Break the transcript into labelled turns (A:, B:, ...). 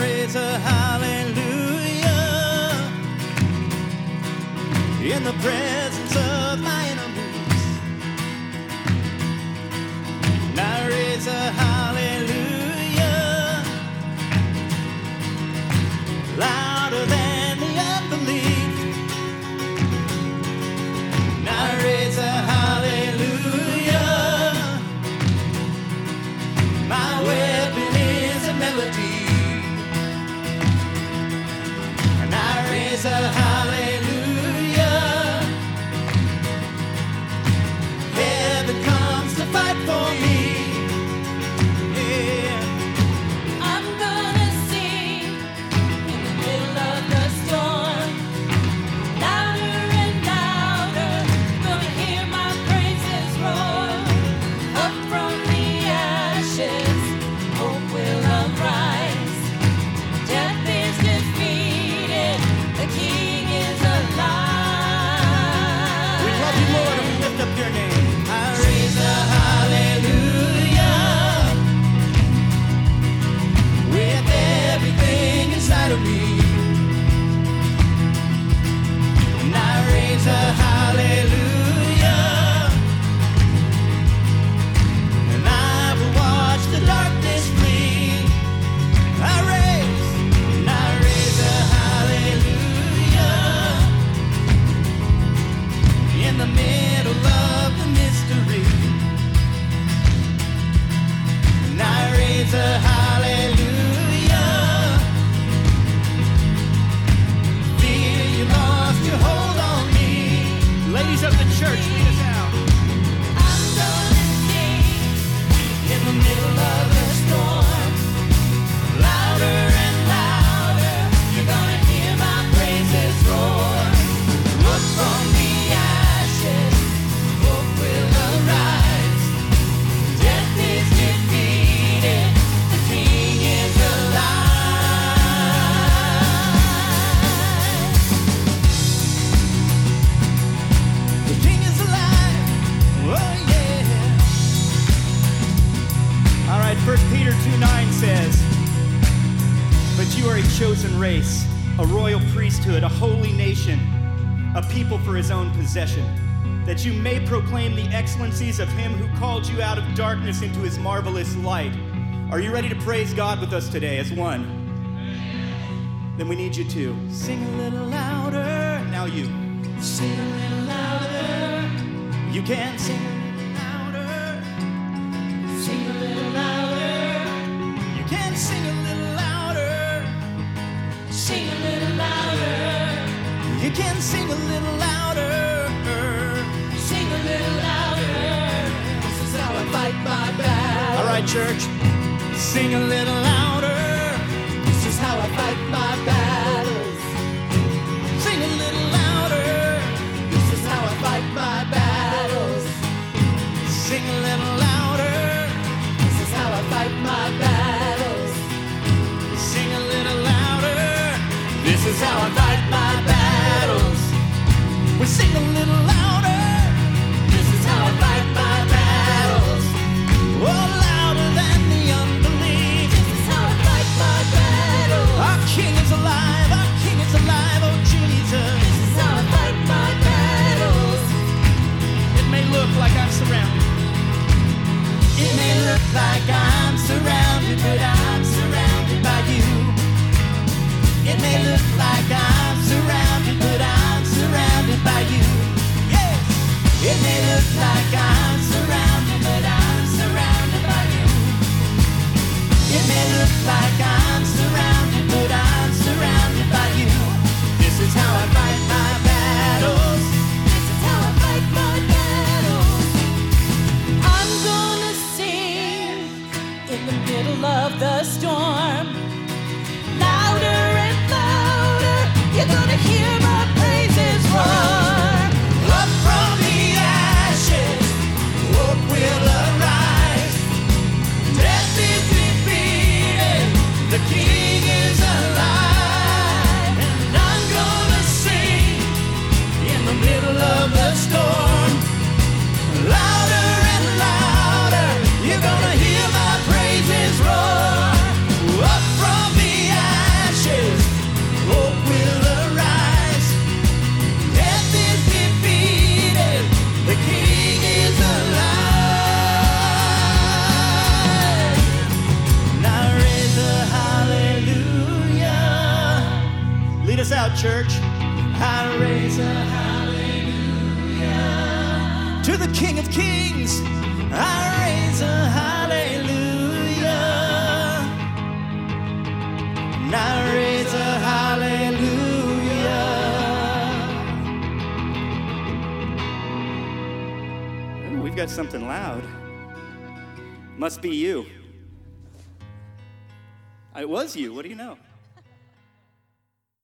A: raise a hallelujah in the presence of my enemies. I raise a I your name. The church, 2.9 says, But you are a chosen race, a royal priesthood, a holy nation, a people for his own possession, that you may proclaim the excellencies of him who called you out of darkness into his marvelous light. Are you ready to praise God with us today as one? Then we need you to sing a little louder. Now you.
B: Sing a little louder.
A: You can sing little louder.
B: Sing a little louder.
A: You can sing a little louder.
B: Sing a little louder. This is how I fight my battle.
A: All right, church. Sing a little louder.
B: Is how I fight my battles.
A: We sing a little louder.
B: This is how I fight my battles.
A: Oh, louder than the.
B: This is how I fight my battles.
A: Our King is alive. Our King is alive. Oh, Jesus.
B: This is how I fight my battles.
A: It may look like I'm surrounded. It may look like I'm It may look like I'm surrounded by you out, church. I raise a hallelujah to the King of Kings. I raise a hallelujah. And I raise a hallelujah. Ooh, we've got something loud. Must be you. It was you. What do you know?